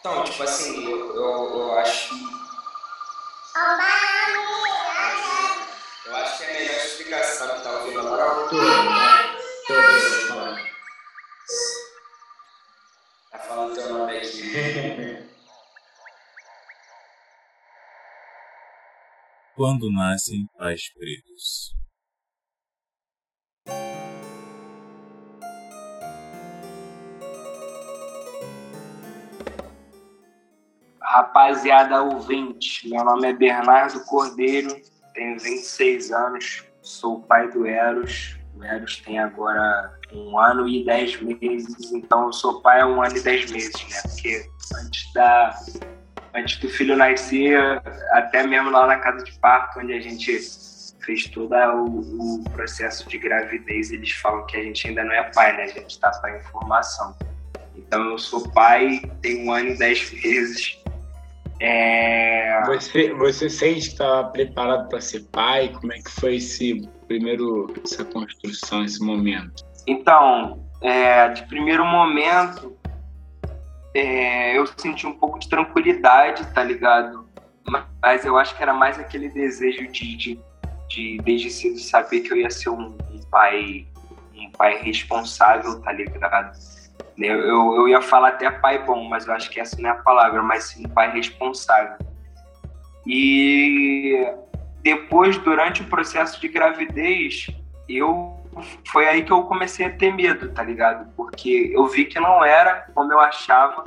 Então, tipo assim, eu, eu, eu acho que. Eu acho que é a melhor explicação que tá ouvindo agora. Tudo, né? Tudo, falando. Tá falando teu nome aqui. Quando nascem pais pretos. Rapaziada ouvinte, meu nome é Bernardo Cordeiro, tenho 26 anos, sou pai do Eros. O Eros tem agora um ano e 10 meses, então eu sou pai há um ano e 10 meses, né? Porque antes, da, antes do filho nascer, até mesmo lá na casa de parto, onde a gente fez todo o, o processo de gravidez, eles falam que a gente ainda não é pai, né? A gente está pai em formação. Então eu sou pai, tenho um ano e 10 meses é... Você, você sente que estava preparado para ser pai? Como é que foi esse primeiro, essa construção, esse momento? Então, é, de primeiro momento, é, eu senti um pouco de tranquilidade, tá ligado? Mas eu acho que era mais aquele desejo de, de, de desde cedo saber que eu ia ser um, um pai, um pai responsável, tá ligado? Eu, eu, eu, ia falar até pai bom, mas eu acho que essa não é a palavra, mas sim pai responsável. E depois, durante o processo de gravidez, eu foi aí que eu comecei a ter medo, tá ligado? Porque eu vi que não era como eu achava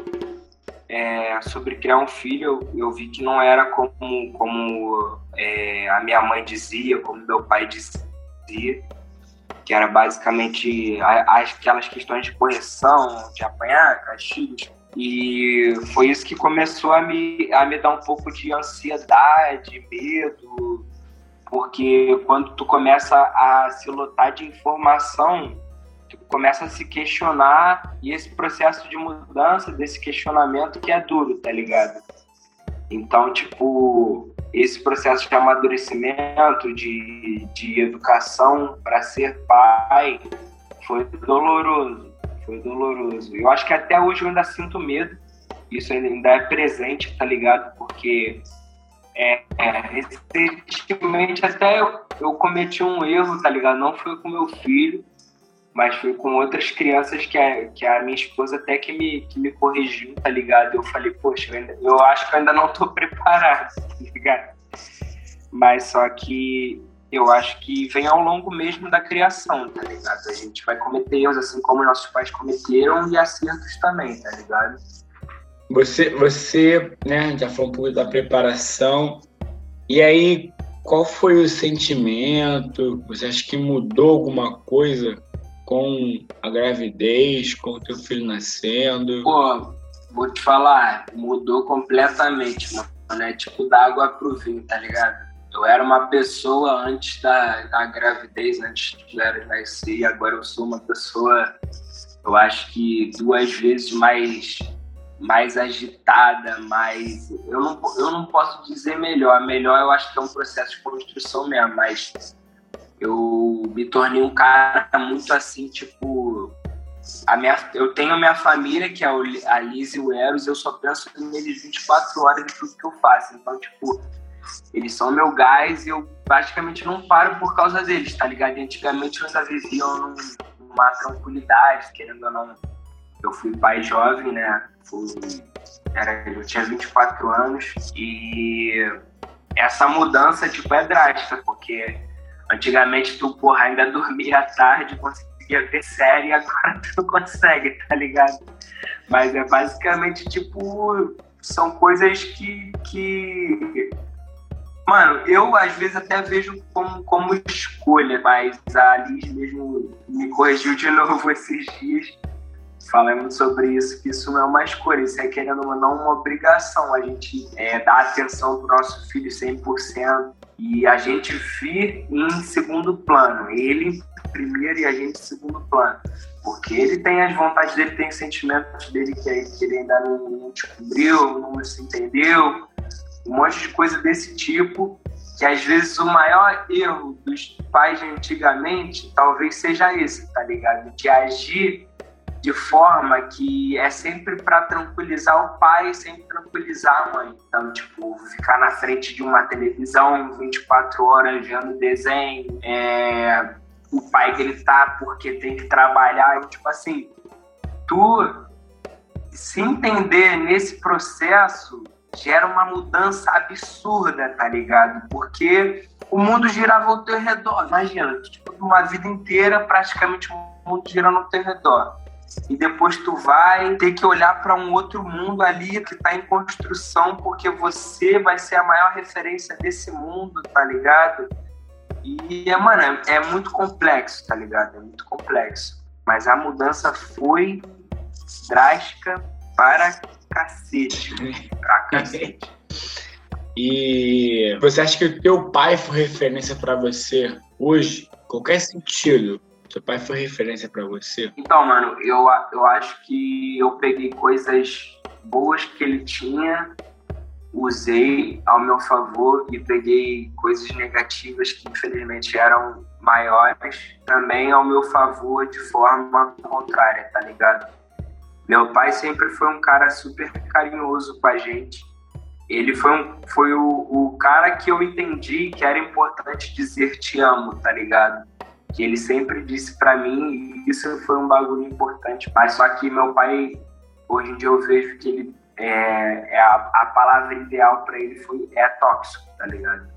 é, sobre criar um filho, eu, eu, vi que não era como, como é, a minha mãe dizia, como meu pai dizia que era basicamente aquelas questões de correção, de apanhar, castigos. E foi isso que começou a me, a me dar um pouco de ansiedade, medo, porque quando tu começa a se lotar de informação, tu começa a se questionar e esse processo de mudança desse questionamento que é duro, tá ligado? Então, tipo, esse processo de amadurecimento, de, de educação para ser pai, foi doloroso. Foi doloroso. Eu acho que até hoje eu ainda sinto medo. Isso ainda é presente, tá ligado? Porque é, é, recentemente até eu, eu cometi um erro, tá ligado? Não foi com meu filho, mas foi com outras crianças que a, que a minha esposa até que me, que me corrigiu, tá ligado? Eu falei, poxa, eu, ainda, eu acho que eu ainda não tô preparado, tá ligado? Mas só que eu acho que vem ao longo mesmo da criação, tá ligado? A gente vai cometer erros assim como nossos pais cometeram e acertos também, tá ligado? Você, você, né, já falou um pouco da preparação. E aí, qual foi o sentimento? Você acha que mudou alguma coisa com a gravidez, com o teu filho nascendo? Pô, vou te falar, mudou completamente, mano. É tipo da água pro vinho, tá ligado? Eu era uma pessoa antes da, da gravidez, antes de nascer, e agora eu sou uma pessoa, eu acho que duas vezes mais mais agitada, mais. Eu não, eu não posso dizer melhor. Melhor eu acho que é um processo de construção mesmo, mas eu me tornei um cara muito assim, tipo. A minha, eu tenho a minha família, que é a Liz e o Eros, eu só penso neles 24 horas em tudo que eu faço. Então, tipo, eles são meu gás e eu praticamente não paro por causa deles, tá ligado? E antigamente eu ainda vivia num, numa tranquilidade, querendo ou não. Eu fui pai jovem, né? Fui, era, eu tinha 24 anos e essa mudança, tipo, é drástica, porque Antigamente tu, porra, ainda dormia à tarde, conseguia ver série, agora tu não consegue, tá ligado? Mas é basicamente tipo. São coisas que. que... Mano, eu às vezes até vejo como, como escolha, mas a Liz mesmo me corrigiu de novo esses dias falando sobre isso, que isso não é uma escolha, isso é querendo ou não uma obrigação, a gente é, dar atenção pro nosso filho 100%, e a gente vir em segundo plano, ele em primeiro e a gente em segundo plano. Porque ele tem as vontades dele, tem os sentimentos dele que, que ele ainda não, descobriu, não se entendeu, um monte de coisa desse tipo, que às vezes o maior erro dos pais antigamente talvez seja esse, tá ligado? De agir de forma que é sempre para tranquilizar o pai, sempre tranquilizar a mãe. Então, tipo, ficar na frente de uma televisão 24 horas vendo desenho, é, o pai gritar porque tem que trabalhar, tipo assim, tu se entender nesse processo gera uma mudança absurda, tá ligado? Porque o mundo girava ao teu redor. Imagina, tipo, uma vida inteira praticamente o mundo girando ao teu redor e depois tu vai ter que olhar para um outro mundo ali que está em construção, porque você vai ser a maior referência desse mundo, tá ligado? E, mano, é, muito complexo, tá ligado? É muito complexo. Mas a mudança foi drástica para cacete. Pra cacete. E você acha que o teu pai foi referência para você hoje? Qualquer sentido? Seu pai foi referência para você? Então, mano, eu, eu acho que eu peguei coisas boas que ele tinha, usei ao meu favor e peguei coisas negativas que infelizmente eram maiores também ao meu favor de forma contrária, tá ligado? Meu pai sempre foi um cara super carinhoso com a gente. Ele foi, um, foi o, o cara que eu entendi que era importante dizer te amo, tá ligado? Que ele sempre disse para mim, isso foi um bagulho importante. Mas só que meu pai, hoje em dia eu vejo que ele é, é a, a, palavra ideal para ele foi é tóxico, tá ligado?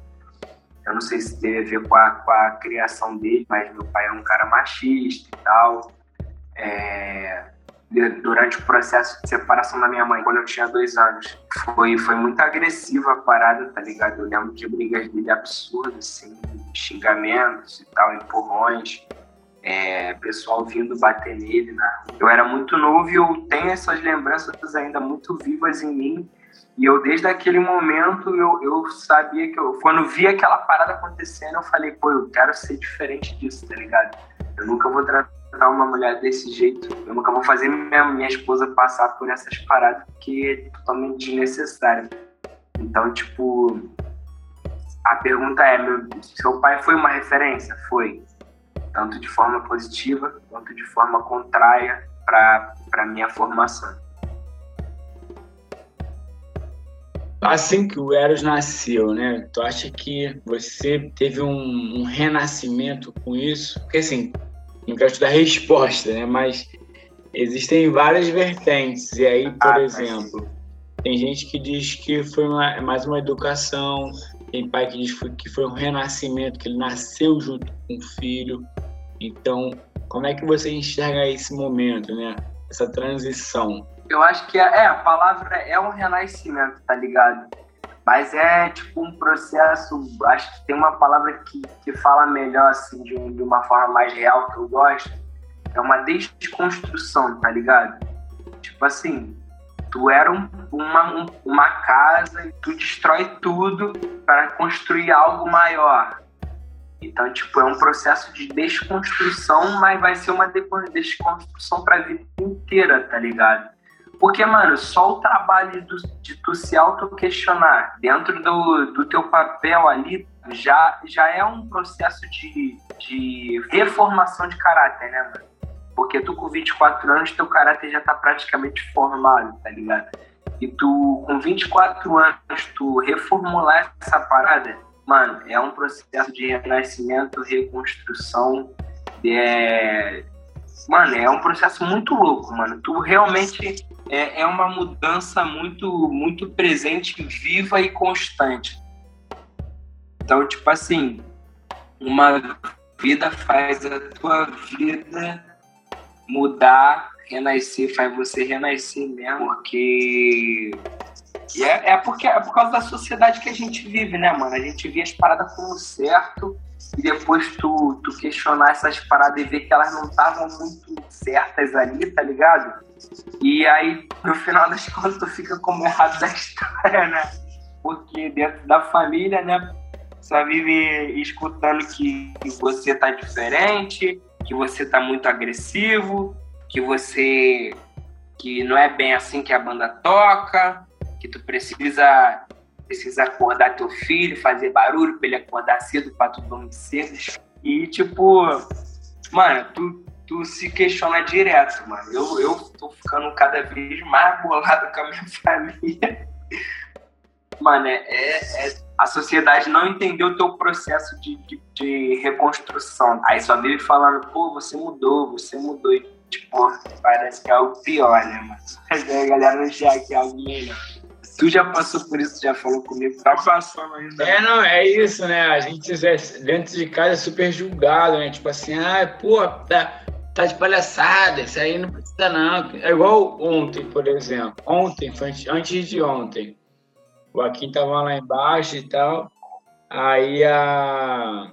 Eu não sei se teve a ver com a, com a criação dele, mas meu pai é um cara machista e tal. É, durante o processo de separação da minha mãe, quando eu tinha dois anos, foi, foi muito agressiva a parada, tá ligado? Eu lembro de brigas dele absurdas, assim, xingamentos e tal, empurrões, é, pessoal vindo bater nele na rua. Eu era muito novo e eu tenho essas lembranças ainda muito vivas em mim. E eu, desde aquele momento, eu, eu sabia que eu, quando vi aquela parada acontecendo, eu falei, pô, eu quero ser diferente disso, tá ligado? Eu nunca vou tratar uma mulher desse jeito. Eu nunca vou fazer minha, minha esposa passar por essas paradas, porque é totalmente desnecessário. Então, tipo, a pergunta é: meu, seu pai foi uma referência? Foi. Tanto de forma positiva quanto de forma contrária para minha formação. Assim que o Eros nasceu, né? Tu acha que você teve um, um renascimento com isso? Porque assim, não quero te dar resposta, né? Mas existem várias vertentes. E aí, por ah, exemplo, tem gente que diz que foi uma, mais uma educação, tem pai que diz que foi um renascimento, que ele nasceu junto com o filho. Então, como é que você enxerga esse momento, né? Essa transição? Eu acho que é, a palavra é um renascimento, tá ligado? Mas é tipo um processo, acho que tem uma palavra que, que fala melhor, assim, de, de uma forma mais real que eu gosto. É uma desconstrução, tá ligado? Tipo assim, tu era um, uma, uma casa e tu destrói tudo para construir algo maior. Então, tipo, é um processo de desconstrução, mas vai ser uma desconstrução para a vida inteira, tá ligado? Porque, mano, só o trabalho do, de tu se auto-questionar dentro do, do teu papel ali já, já é um processo de, de reformação de caráter, né, mano? Porque tu com 24 anos, teu caráter já tá praticamente formado, tá ligado? E tu, com 24 anos, tu reformular essa parada, mano, é um processo de renascimento, reconstrução, é... Mano, é um processo muito louco, mano. Tu realmente é, é uma mudança muito, muito presente, viva e constante. Então, tipo assim, uma vida faz a tua vida mudar, renascer, faz você renascer mesmo, porque. É, é, porque, é por causa da sociedade que a gente vive, né, mano? A gente vê as paradas como certo e depois tu, tu questionar essas paradas e ver que elas não estavam muito certas ali, tá ligado? E aí, no final das contas, tu fica como errado da história, né? Porque dentro da família, né, só vive escutando que você tá diferente, que você tá muito agressivo, que você que não é bem assim que a banda toca, que tu precisa precisa acordar teu filho, fazer barulho para ele acordar cedo para tu dormir cedo. E tipo, mano, tu tu se questiona direto, mano. Eu, eu tô ficando cada vez mais bolado com a minha família. Mano, é, é, é a sociedade não entendeu o teu processo de, de, de, reconstrução. Aí só vive falando, pô, você mudou, você mudou. E, tipo, parece que é o pior, né, mano? Mas a galera não já que é algo melhor. Tu já passou por isso, já falou comigo, tá passando ainda. É, não, é isso, né? A gente é, dentro de casa é super julgado, né? Tipo assim, ah, pô, tá, tá de palhaçada, isso aí não precisa não. É igual ontem, por exemplo. Ontem, foi antes de ontem. O Joaquim tava lá embaixo e tal. Aí a.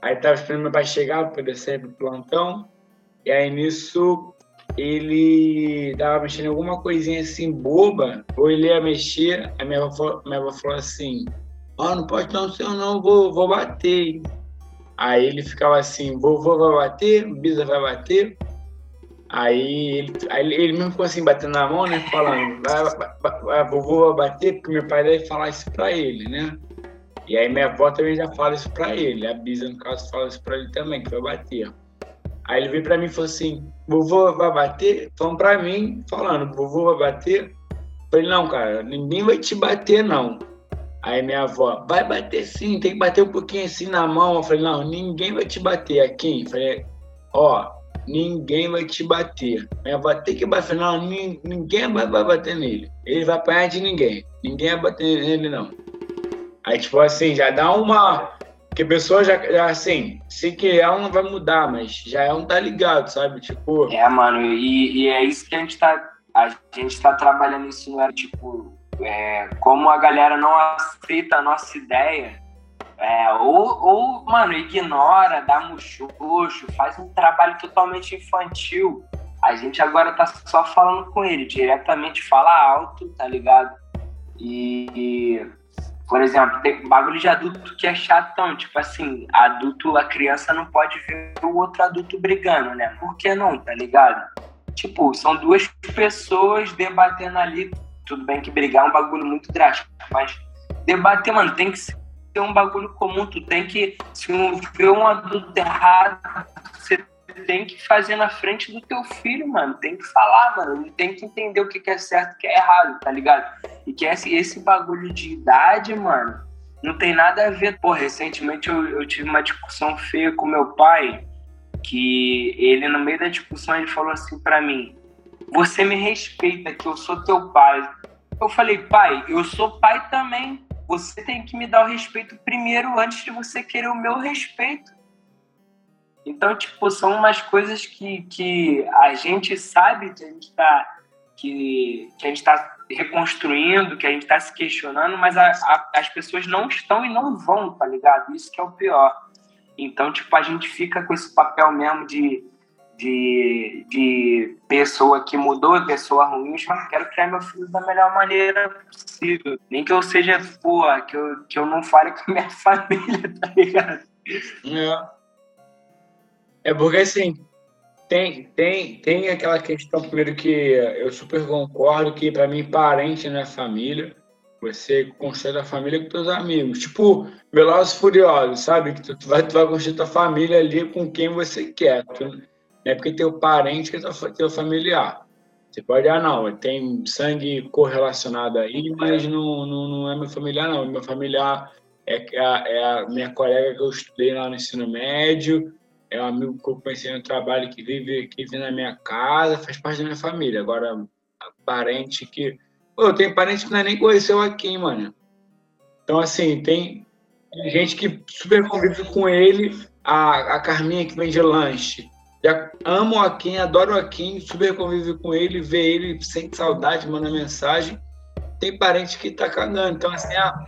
Aí tava esperando meu pai chegar para sair pro plantão. E aí nisso ele tava mexendo em alguma coisinha assim boba, ou ele ia mexer, a minha avó, minha avó falou assim, ó, oh, não pode não, senhor não, vou, vou bater. Aí ele ficava assim, vovô vai bater, Bisa vai bater. Aí ele, aí ele mesmo ficou assim, batendo na mão, né? Falando, vai, vai, vai, vovô vai bater, porque meu pai deve falar isso pra ele, né? E aí minha avó também já fala isso pra ele. A Bisa, no caso, fala isso pra ele também, que vai bater. Aí ele veio pra mim e falou assim, vovô vai bater? Falando pra mim, falando, vovô vai bater? Falei, não, cara, ninguém vai te bater, não. Aí minha avó, vai bater sim, tem que bater um pouquinho assim na mão. Eu falei, não, ninguém vai te bater aqui. Falei, ó, ninguém vai te bater. Minha avó tem que bater, não, ninguém vai, vai bater nele. Ele vai apanhar de ninguém. Ninguém vai bater nele, não. Aí, tipo assim, já dá uma. Porque a pessoa já, já assim, se que ela não vai mudar, mas já é um tá ligado, sabe? Tipo. É, mano, e, e é isso que a gente tá. A gente tá trabalhando isso, não era tipo é, como a galera não aceita a nossa ideia, é, ou, ou, mano, ignora, dá muxoxo, faz um trabalho totalmente infantil. A gente agora tá só falando com ele, diretamente fala alto, tá ligado? E por exemplo, tem bagulho de adulto que é chatão, tipo assim, adulto, a criança não pode ver o outro adulto brigando, né? Por que não, tá ligado? Tipo, são duas pessoas debatendo ali tudo bem que brigar é um bagulho muito drástico, mas debater, mano, tem que ser um bagulho comum. Tu tem que, se um, vê um adulto errado, você tem que fazer na frente do teu filho, mano. Tem que falar, mano. Ele tem que entender o que é certo e o que é errado, tá ligado? E que esse, esse bagulho de idade, mano, não tem nada a ver. Pô, recentemente eu, eu tive uma discussão feia com meu pai, que ele, no meio da discussão, ele falou assim para mim: Você me respeita, que eu sou teu pai. Eu falei, pai, eu sou pai também. Você tem que me dar o respeito primeiro antes de você querer o meu respeito. Então, tipo, são umas coisas que, que a gente sabe que a gente está que, que a gente está reconstruindo, que a gente está se questionando, mas a, a, as pessoas não estão e não vão, tá ligado? Isso que é o pior. Então, tipo, a gente fica com esse papel mesmo de de, de pessoa que mudou, pessoa ruim, mas quero criar meu filho da melhor maneira possível. Nem que eu seja, pô, que eu, que eu não fale com a minha família, tá ligado? É. É porque assim, tem, tem, tem aquela questão, primeiro, que eu super concordo que para mim parente não é família. Você constrói a família com teus amigos. Tipo, Velozes Furiosos, sabe? Que tu, tu, vai, tu vai construir tua família ali com quem você quer. Tu, não é porque teu parente que é teu familiar. Você pode, ah, não, tem sangue correlacionado aí, mas não, não, não é meu familiar, não. Meu familiar é, é, a, é a minha colega que eu estudei lá no ensino médio, é um amigo que eu conheci no trabalho que vive, que vive na minha casa, faz parte da minha família. Agora, parente que. Pô, eu tenho parente que não é nem conheceu aqui, mano. Então, assim, tem gente que super convive com ele, a, a Carminha que vende lanche já amo o Akin, adoro o Akin, super convivo com ele, vê ele, sente saudade, manda mensagem. Tem parente que tá cagando. Então, assim, ah,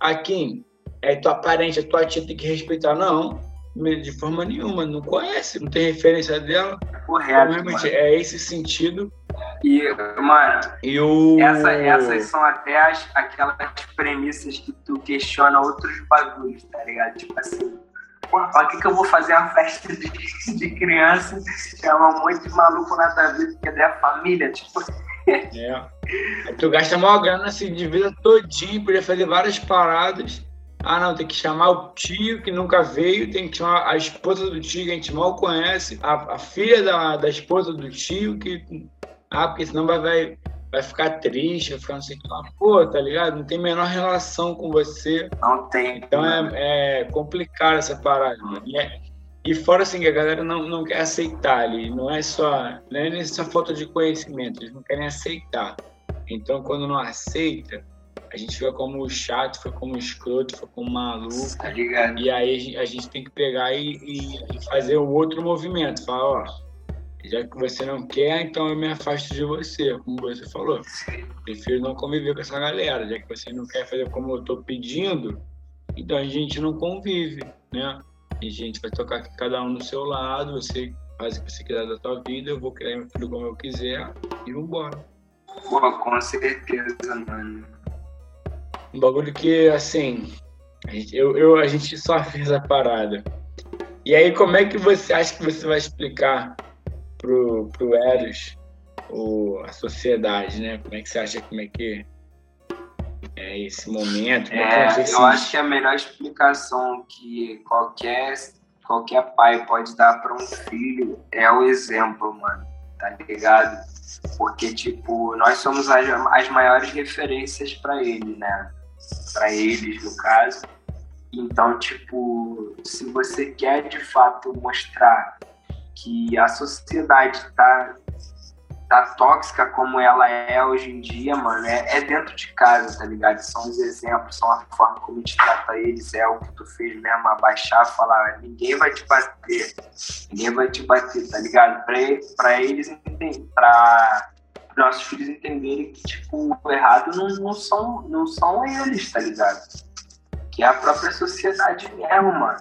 Akin, é tua parente, a tua tia tem que respeitar. Não, de forma nenhuma, não conhece, não tem referência dela. Correto. Então, realmente, é esse sentido. E, mano, e o... Essa, essas são até as, aquelas premissas que tu questiona outros bagulhos, tá ligado? Tipo assim, o que, que eu vou fazer uma festa de, de criança, chamar um monte de maluco na tua vida, que é a família, tipo. É. Aí tu gasta maior grana, se assim, divida todinho, podia fazer várias paradas. Ah, não, tem que chamar o tio que nunca veio, tem que chamar a esposa do tio que a gente mal conhece, a, a filha da, da esposa do tio que. Ah, porque senão vai, vai, vai ficar triste, vai ficar não sei o que lá. Pô, tá ligado? Não tem menor relação com você. Não tem. Então é, é complicado essa parada. E, é, e fora assim, que a galera não, não quer aceitar ali. Não é só. Não é nem só falta de conhecimento, eles não querem aceitar. Então, quando não aceita, a gente fica como chato, fica como escroto, fica como maluco. Tá ligado? E aí a gente tem que pegar e, e, fazer o outro movimento. Falar, ó, já que você não quer, então eu me afasto de você, como você falou. Prefiro não conviver com essa galera. Já que você não quer fazer como eu tô pedindo, então a gente não convive, né? E a gente vai tocar aqui cada um no seu lado, você faz o que você quiser da sua vida, eu vou criar tudo como eu quiser e vambora. Pô, com certeza, mano. Um bagulho que, assim, a gente, eu, eu, a gente só fez a parada. E aí, como é que você acha que você vai explicar pro, pro Eros o, a sociedade, né? Como é que você acha como é que é esse momento? É, é eu acho que a melhor explicação que qualquer, qualquer pai pode dar para um filho é o exemplo, mano. Tá ligado? Porque, tipo, nós somos as, as maiores referências para ele, né? Para eles, no caso. Então, tipo, se você quer de fato mostrar que a sociedade tá, tá tóxica como ela é hoje em dia, mano, é, é, dentro de casa, tá ligado? São os exemplos, são a forma como a gente trata eles, é o que tu fez mesmo, abaixar, falar, ninguém vai te bater, ninguém vai te bater, tá ligado? Pra, pra eles pra nossos filhos entenderem que, tipo, o errado não, não, são, não são eles, tá ligado? Que é a própria sociedade mesmo, mano.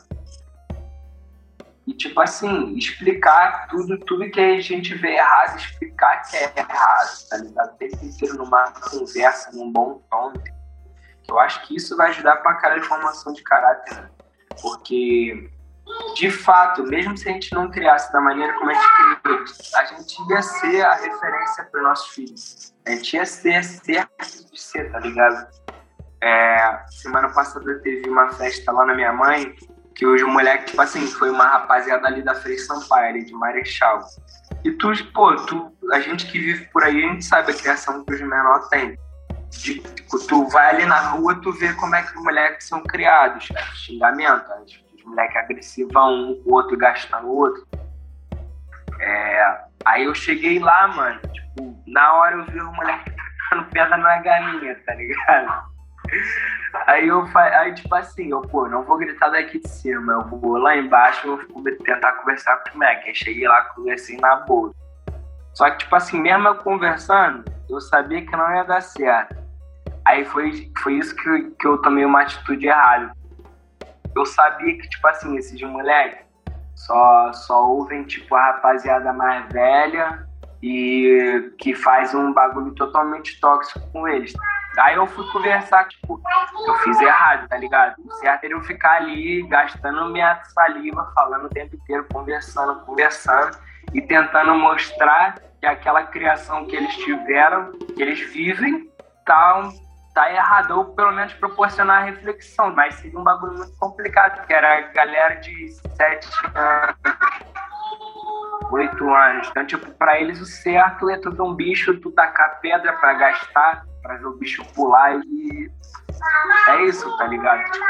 E, tipo assim, explicar tudo, tudo que a gente vê errado, explicar que é errado, tá ligado? O tempo inteiro numa conversa, num bom tom. Eu acho que isso vai ajudar pra cara a formação de caráter, né? Porque, de fato, mesmo se a gente não criasse da maneira como a gente criou, a gente ia ser a referência para nossos filhos. A gente ia ser certo de ser, tá ligado? É, semana passada teve uma festa lá na minha mãe que os moleques, tipo assim, foi uma rapaziada ali da Frei Sampaio, ali de Marechal. E tu, pô, tu, a gente que vive por aí, a gente sabe a criação que os menores têm. De, tipo, tu vai ali na rua, tu vê como é que os moleques são criados, cara. Xingamento, os moleques agressivos um, o outro gastando o outro. É, aí eu cheguei lá, mano, tipo, na hora eu vi o moleque tacando pedra na galinha, tá ligado? Aí eu aí, tipo assim, eu, pô, não vou gritar daqui de cima, eu vou lá embaixo, eu vou tentar conversar com o Mac. Aí cheguei lá, conversei na boa. Só que, tipo assim, mesmo eu conversando, eu sabia que não ia dar certo. Aí foi, foi isso que, que eu tomei uma atitude errada. Eu sabia que, tipo assim, esses moleques só, só ouvem, tipo, a rapaziada mais velha e que faz um bagulho totalmente tóxico com eles. Aí eu fui conversar, tipo, eu fiz errado, tá ligado? O certo era eu ficar ali gastando minha saliva, falando o tempo inteiro, conversando, conversando e tentando mostrar que aquela criação que eles tiveram, que eles vivem, tá, tá errado, ou pelo menos proporcionar reflexão. Mas seria um bagulho muito complicado, porque era a galera de 7 anos, 8 anos. Então, tipo, pra eles o certo é tu ver um bicho, tu tacar pedra pra gastar pra ver o bicho pular e. É isso, tá ligado? Tipo,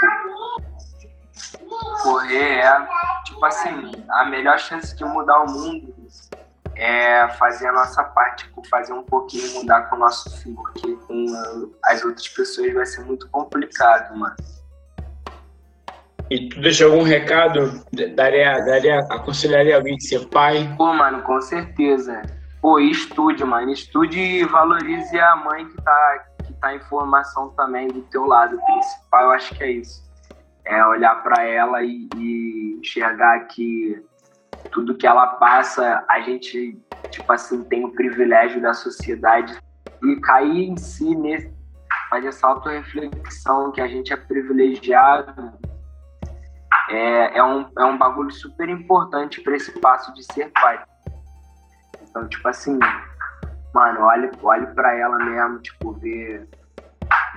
correr é, tipo assim, a melhor chance de mudar o mundo é fazer a nossa parte, tipo, fazer um pouquinho mudar com o nosso filho, porque com as outras pessoas vai ser muito complicado, mano. E tu deixa algum recado? Daria, daria, aconselharia alguém de ser pai? Pô, mano, com certeza pô, estude, mano. Estude e valorize a mãe que tá, que tá em formação também do teu lado principal. Eu acho que é isso. É olhar para ela e, e, enxergar que tudo que ela passa, a gente, tipo assim, tem o privilégio da sociedade e cair em si nesse, fazer essa auto-reflexão que a gente é privilegiado é, é, um, é um bagulho super importante para esse passo de ser pai. Então, tipo assim, mano, olhe, olhe pra ela mesmo, tipo, vê,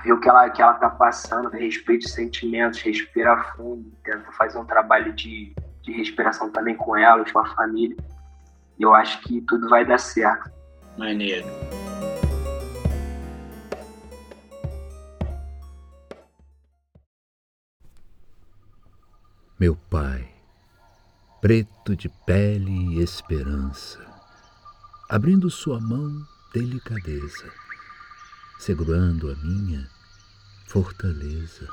vê o que ela, que ela tá passando, respeita os sentimentos, respira fundo, tenta fazer um trabalho de, de respiração também com ela, com a família. E eu acho que tudo vai dar certo. Maneiro. Meu pai, preto de pele e esperança, abrindo sua mão, delicadeza, segurando a minha fortaleza.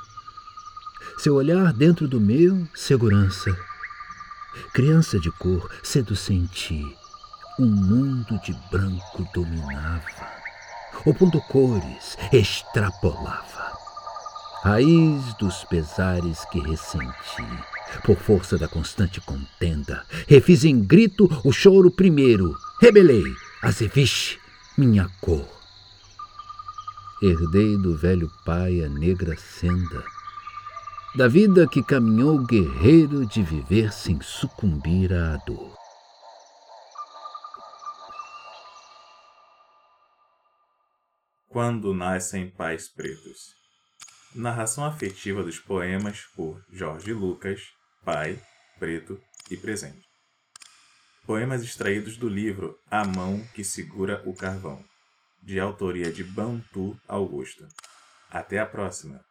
Seu olhar dentro do meu, segurança. Criança de cor, cedo senti, um mundo de branco dominava, opondo cores, extrapolava. Raiz dos pesares que ressenti, por força da constante contenda, refiz em grito o choro primeiro, rebelei, azeviche, minha cor. Herdei do velho pai a negra senda, da vida que caminhou guerreiro de viver sem sucumbir à dor. Quando nascem pais pretos. Narração afetiva dos poemas por Jorge Lucas, Pai, Preto e Presente. Poemas extraídos do livro A Mão que Segura o Carvão, de autoria de Bantu Augusto. Até a próxima!